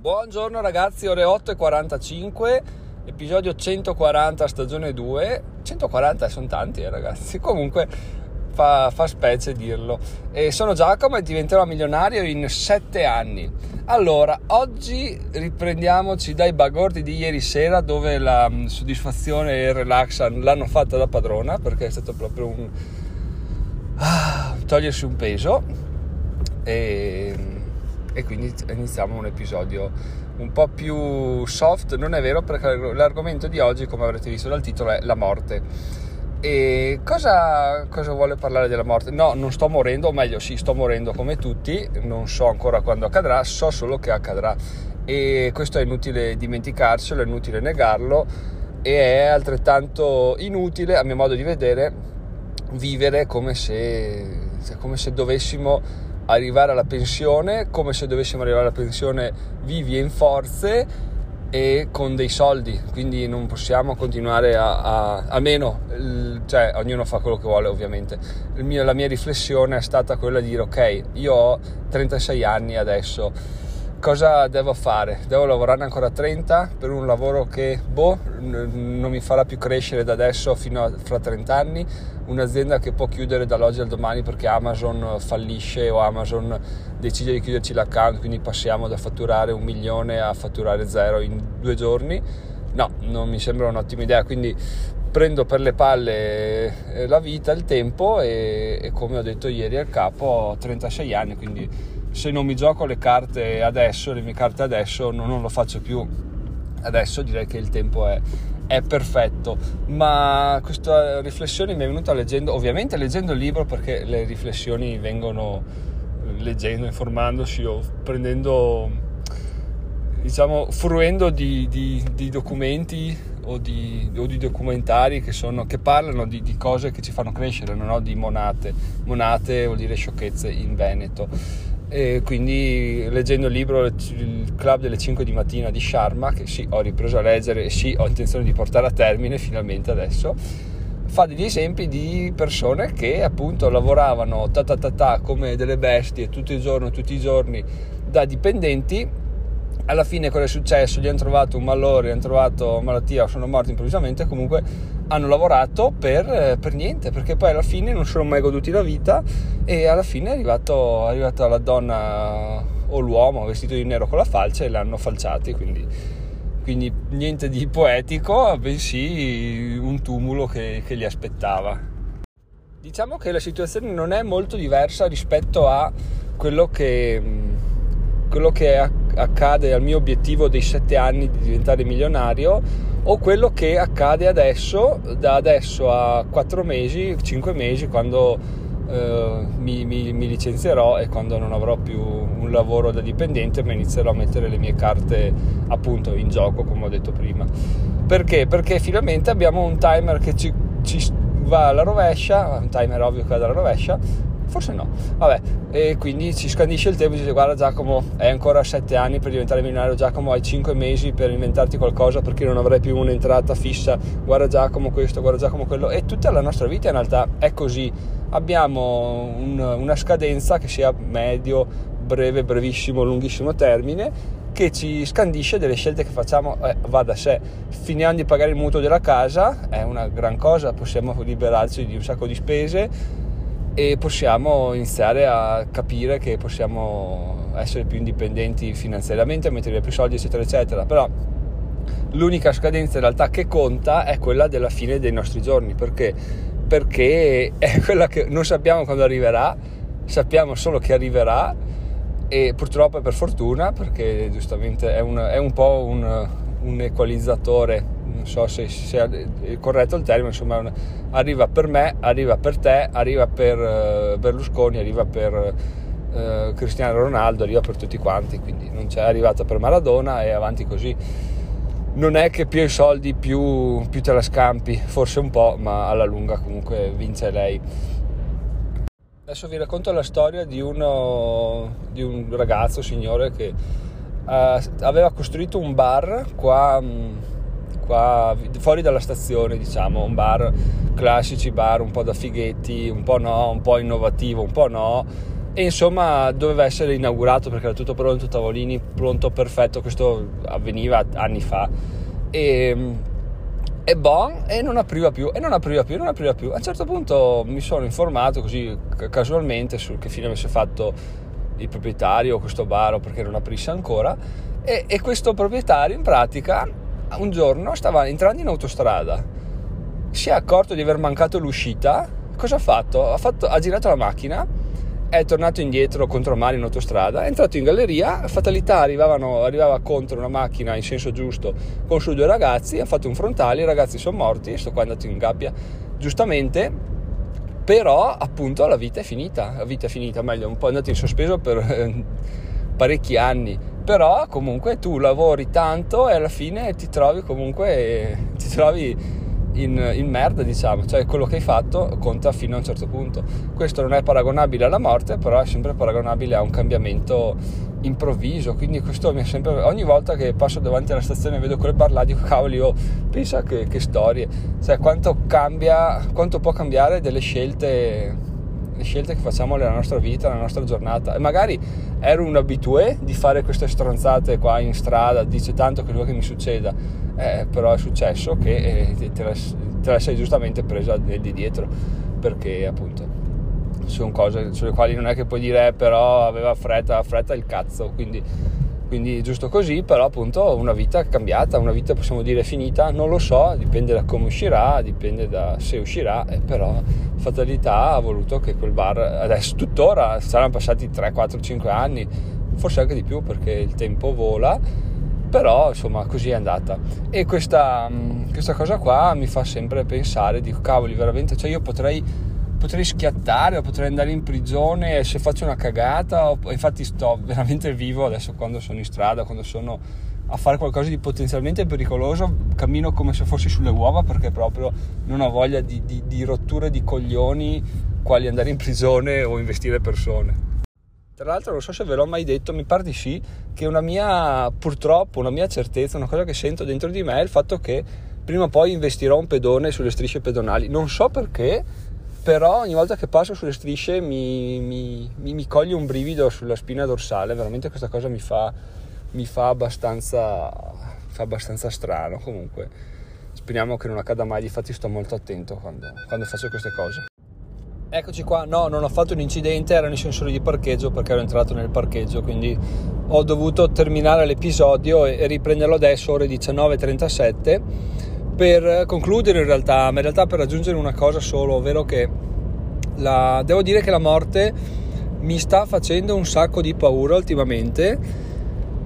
Buongiorno ragazzi, ore 8.45, episodio 140 stagione 2. 140 sono tanti eh, ragazzi, comunque fa, fa specie dirlo. E sono Giacomo e diventerò milionario in 7 anni. Allora, oggi riprendiamoci dai bagordi di ieri sera dove la mm, soddisfazione e il relax l'hanno fatta da padrona perché è stato proprio un... Ah, togliersi un peso e e quindi iniziamo un episodio un po' più soft, non è vero perché l'argomento di oggi, come avrete visto dal titolo, è la morte. E cosa, cosa, vuole parlare della morte? No, non sto morendo, o meglio, sì, sto morendo come tutti, non so ancora quando accadrà, so solo che accadrà. E questo è inutile dimenticarselo, è inutile negarlo e è altrettanto inutile, a mio modo di vedere, vivere come se, come se dovessimo arrivare alla pensione come se dovessimo arrivare alla pensione vivi e in forze e con dei soldi, quindi non possiamo continuare a, a, a meno, cioè ognuno fa quello che vuole ovviamente. Mio, la mia riflessione è stata quella di dire ok, io ho 36 anni adesso, cosa devo fare? Devo lavorare ancora 30 per un lavoro che boh, non mi farà più crescere da adesso fino a fra 30 anni, un'azienda che può chiudere dall'oggi al domani perché Amazon fallisce o Amazon decide di chiuderci l'account, quindi passiamo da fatturare un milione a fatturare zero in due giorni. No, non mi sembra un'ottima idea, quindi prendo per le palle eh, la vita, il tempo e, e come ho detto ieri al capo ho 36 anni, quindi se non mi gioco le carte adesso, le mie carte adesso, non, non lo faccio più adesso, direi che il tempo è, è perfetto. Ma questa riflessione mi è venuta leggendo, ovviamente leggendo il libro perché le riflessioni vengono leggendo, informandosi o prendendo, diciamo, fruendo di, di, di documenti o di, o di, documentari che, sono, che parlano di, di, cose che ci fanno crescere, non no? di monate. Monate vuol dire sciocchezze in Veneto e quindi leggendo il libro Il club delle 5 di mattina di Sharma che sì ho ripreso a leggere e sì ho intenzione di portare a termine finalmente adesso fa degli esempi di persone che appunto lavoravano ta ta ta ta come delle bestie tutto il giorno tutti i giorni da dipendenti alla fine cosa è successo? Gli hanno trovato un malore, hanno trovato malattia, sono morti improvvisamente, comunque hanno lavorato per, per, niente, perché poi alla fine non sono mai goduti la vita e alla fine è, arrivato, è arrivata la donna o l'uomo vestito di nero con la falce e l'hanno falciati, quindi, quindi niente di poetico, bensì un tumulo che, che li aspettava. Diciamo che la situazione non è molto diversa rispetto a quello che, quello che è accade al mio obiettivo dei 7 anni di diventare milionario o quello che accade adesso, da adesso a 4 mesi, 5 mesi, quando eh, mi, mi, mi, licenzierò e quando non avrò più un lavoro da dipendente, ma inizierò a mettere le mie carte appunto in gioco, come ho detto prima. Perché? Perché finalmente abbiamo un timer che ci, ci va alla rovescia, un timer ovvio che va alla rovescia, forse no, vabbè, e quindi ci scandisce il tempo e dice guarda Giacomo, hai ancora 7 anni per diventare milionario, Giacomo hai 5 mesi per inventarti qualcosa perché non avrai più un'entrata fissa, guarda Giacomo questo, guarda Giacomo quello, e tutta la nostra vita in realtà è così, abbiamo un, una scadenza che sia medio, breve, brevissimo, lunghissimo termine che ci scandisce delle scelte che facciamo, eh, va da sé. Finiamo di pagare il mutuo della casa, è una gran cosa, possiamo liberarci di un sacco di spese, e possiamo iniziare a capire che possiamo essere più indipendenti finanziariamente, mettere più soldi, eccetera, eccetera. Però l'unica scadenza in realtà che conta è quella della fine dei nostri giorni, perché? Perché è quella che non sappiamo quando arriverà, sappiamo solo che arriverà e purtroppo è per fortuna, perché giustamente è un, è un po' un, un equalizzatore non so se sia corretto il termine, insomma arriva per me, arriva per te, arriva per uh, Berlusconi, arriva per uh, Cristiano Ronaldo, arriva per tutti quanti, quindi non c'è arrivata per Maradona e avanti così. Non è che più hai soldi più, più te la scampi, forse un po', ma alla lunga comunque vince lei. Adesso vi racconto la storia di, uno, di un ragazzo, signore, che uh, aveva costruito un bar qua qua fuori dalla stazione, diciamo, un bar classici bar un po' da fighetti, un po' no, un po' innovativo, un po' no. E insomma doveva essere inaugurato perché era tutto pronto, tavolini pronto, perfetto, questo avveniva anni fa. E, e bon, e non apriva più, e non apriva più, e non apriva più. A un certo punto mi sono informato così casualmente su che fine avesse fatto il proprietario questo bar o perché non aprisse ancora. E, e questo proprietario in pratica un giorno stava entrando in autostrada, si è accorto di aver mancato l'uscita, cosa ha fatto? Ha, fatto, ha girato la macchina è tornato indietro contro mare in autostrada, è entrato in galleria, fatalità arrivava contro una macchina in senso giusto con su due ragazzi, ha fatto un frontale, i ragazzi sono morti, sto qua andato in gabbia, giustamente, però appunto la vita è finita, la vita è finita, meglio, un po' è andato in sospeso per eh, parecchi anni, però comunque tu lavori tanto e alla fine ti trovi comunque, ti trovi in, in, merda, diciamo, cioè quello che hai fatto conta fino a un certo punto. Questo non è paragonabile alla morte, però è sempre paragonabile a un cambiamento improvviso, quindi questo mi è sempre ogni volta che passo davanti alla stazione e vedo quel bar là dico cavoli, oh, pensa che, che storie, cioè quanto cambia, quanto può cambiare delle scelte le scelte che facciamo nella nostra vita, nella nostra giornata. E magari ero un abitué di fare queste stronzate qua in strada, dice tanto che quello che mi succeda eh, però è successo che eh, te, la, te, la, sei giustamente presa di dietro perché appunto sono cose sulle quali non è che puoi dire eh, però aveva fretta, fretta il cazzo quindi, quindi giusto così però appunto una vita cambiata una vita possiamo dire finita non lo so dipende da come uscirà dipende da se uscirà eh, però fatalità ha voluto che quel bar adesso tuttora saranno passati 3 4 5 anni forse anche di più perché il tempo vola però insomma così è andata. E questa, mm, questa cosa qua mi fa sempre pensare dico cavoli veramente cioè io potrei, potrei schiattare o potrei andare in prigione se faccio una cagata infatti sto veramente vivo adesso quando sono in strada quando sono a fare qualcosa di potenzialmente pericoloso cammino come se fossi sulle uova perché proprio non ho voglia di, di, di rotture di coglioni quali andare in prigione o investire persone tra l'altro non so se ve l'ho mai detto, mi pare di sì, che una mia, purtroppo, una mia certezza, una cosa che sento dentro di me è il fatto che prima o poi investirò un pedone sulle strisce pedonali. Non so perché, però ogni volta che passo sulle strisce mi, mi, mi, mi coglie un brivido sulla spina dorsale, veramente questa cosa mi fa, mi fa, abbastanza, fa abbastanza strano comunque. Speriamo che non accada mai, infatti sto molto attento quando, quando faccio queste cose. Eccoci qua, no, non ho fatto un incidente, erano i sensori di parcheggio perché ero entrato nel parcheggio, quindi ho dovuto terminare l'episodio e riprenderlo adesso, ore 19.37, per concludere in realtà, ma in realtà per raggiungere una cosa solo, ovvero che la, devo dire che la morte mi sta facendo un sacco di paura ultimamente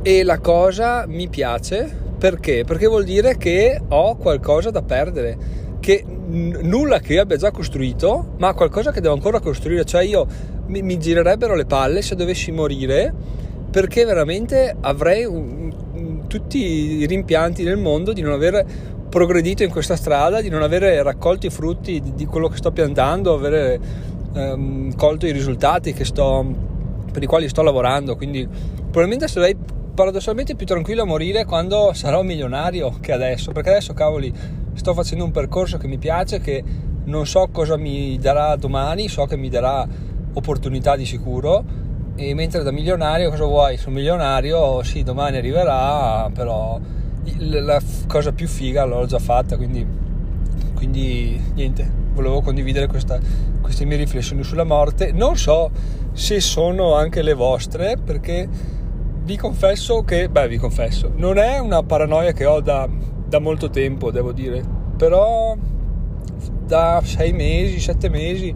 e la cosa mi piace perché? Perché vuol dire che ho qualcosa da perdere che n- nulla che io abbia già costruito, ma qualcosa che devo ancora costruire. Cioè, io mi, mi girerebbero le palle se dovessi morire, perché veramente avrei un, un, tutti i rimpianti del mondo di non aver progredito in questa strada, di non aver raccolto i frutti di, quello che sto piantando, aver ehm, colto i risultati sto, per i quali sto lavorando. Quindi, probabilmente sarei paradossalmente più tranquillo a morire quando sarò milionario che adesso, perché adesso, cavoli sto facendo un percorso che mi piace, che non so cosa mi darà domani, so che mi darà opportunità di sicuro e mentre da milionario cosa vuoi? Sono milionario, sì, domani arriverà, però la cosa più figa l'ho già fatta, quindi, quindi niente, volevo condividere questa, queste mie riflessioni sulla morte. Non so se sono anche le vostre, perché vi confesso che, beh, vi confesso, non è una paranoia che ho da da molto tempo, devo dire, però da sei mesi, sette mesi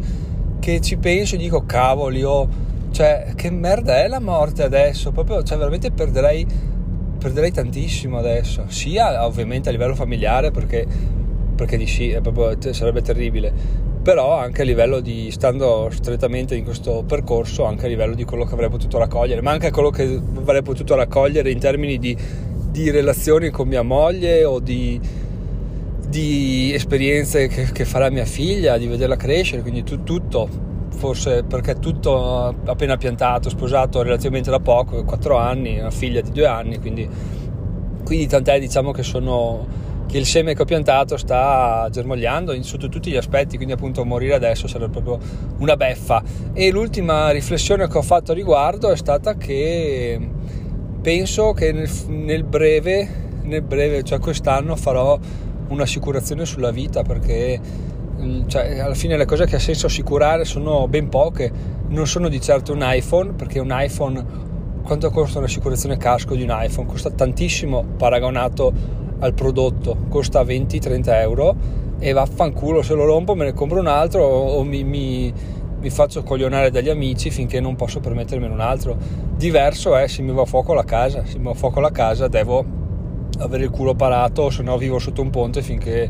che ci penso e dico cavoli, oh, cioè che merda è la morte adesso, proprio, cioè veramente perderei, perderei tantissimo adesso, sia ovviamente a livello familiare perché, perché di sì, proprio, sarebbe terribile, però anche a livello di, stando strettamente in questo percorso, anche a livello di quello che avrei potuto raccogliere, ma anche quello che avrei potuto raccogliere in termini di di relazioni con mia moglie o di, di esperienze che, che, farà mia figlia, di vederla crescere, quindi tu, tutto, forse perché tutto appena piantato, sposato relativamente da poco, 4 anni, una figlia di 2 anni, quindi, quindi tant'è diciamo che sono, che il seme che ho piantato sta germogliando in, sotto tutti gli aspetti, quindi appunto morire adesso sarebbe proprio una beffa. E l'ultima riflessione che ho fatto a riguardo è stata che penso che nel, nel breve, nel breve, cioè quest'anno farò un'assicurazione sulla vita perché cioè, alla fine le cose che ha senso assicurare sono ben poche, non sono di certo un iPhone perché un iPhone quanto costa un'assicurazione casco di un iPhone? Costa tantissimo paragonato al prodotto, costa 20-30 euro e vaffanculo se lo rompo me ne compro un altro o, mi, mi, mi, faccio coglionare dagli amici finché non posso permettermi un altro. Diverso è se mi va a fuoco la casa, se mi va a fuoco la casa devo avere il culo parato se no vivo sotto un ponte finché,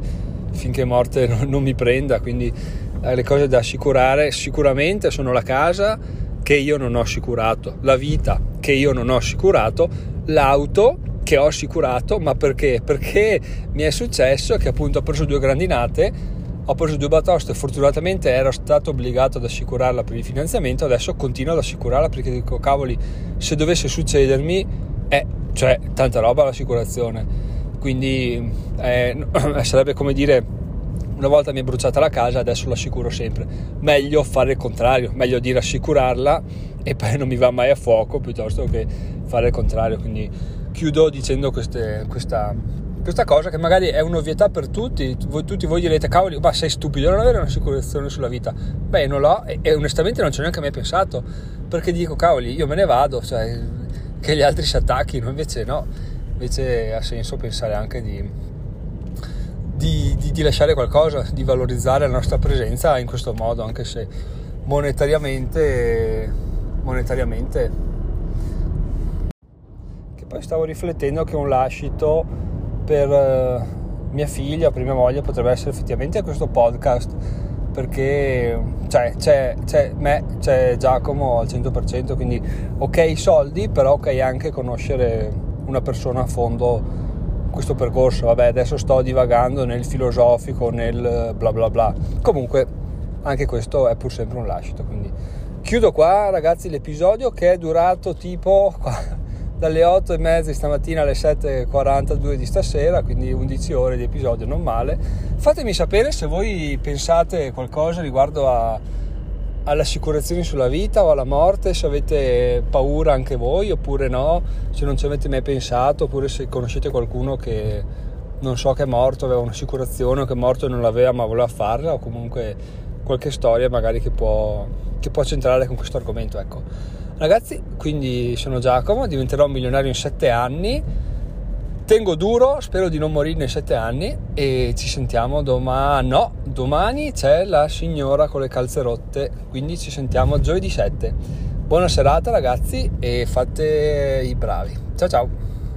finché morte non, mi prenda, quindi eh, le cose da assicurare sicuramente sono la casa che io non ho assicurato, la vita che io non ho assicurato, l'auto che ho assicurato, ma perché? Perché mi è successo che appunto ho preso due grandinate, ho preso due batoste, fortunatamente ero stato obbligato ad assicurarla per il finanziamento, adesso continuo ad assicurarla perché dico cavoli, se dovesse succedermi, eh, cioè tanta roba l'assicurazione, quindi eh, sarebbe come dire una volta mi è bruciata la casa, adesso l'assicuro sempre. Meglio fare il contrario, meglio dire assicurarla e poi non mi va mai a fuoco piuttosto che fare il contrario. Quindi chiudo dicendo queste, questa, questa cosa che magari è un'ovvietà per tutti. Voi, tutti voi direte, cavoli, ma sei stupido non avere un'assicurazione sulla vita. Beh, non l'ho e, e onestamente non ci ho neanche mai pensato perché dico, cavoli, io me ne vado, cioè che gli altri si attacchino, invece no, invece ha senso pensare anche di di, di, di, lasciare qualcosa, di valorizzare la nostra presenza in questo modo, anche se monetariamente, monetariamente. Che poi stavo riflettendo che un lascito per eh, mia figlia, per mia moglie, potrebbe essere effettivamente questo podcast, perché cioè, c'è, c'è me, c'è Giacomo al 100%, quindi ok i soldi, però ok anche conoscere una persona a fondo questo percorso. Vabbè, adesso sto divagando nel filosofico, nel bla bla bla. Comunque, anche questo è pur sempre un lascito. Quindi chiudo qua, ragazzi, l'episodio che è durato tipo dalle 8 e mezza di stamattina alle 7.42 di stasera, quindi 11 ore di episodio, non male. Fatemi sapere se voi pensate qualcosa riguardo a alle assicurazioni sulla vita o alla morte, se avete paura anche voi oppure no, se non ci avete mai pensato, oppure se conoscete qualcuno che non so che è morto, aveva un'assicurazione o che è morto e non l'aveva ma voleva farla o comunque qualche storia magari che può, che può centrare con questo argomento. Ecco. Ragazzi, quindi sono Giacomo, diventerò un milionario in sette anni tengo duro, spero di non morire nei sette anni e ci sentiamo domani. No, domani c'è la signora con le calze rotte, quindi ci sentiamo giovedì 7. Buona serata ragazzi e fate i bravi. Ciao ciao.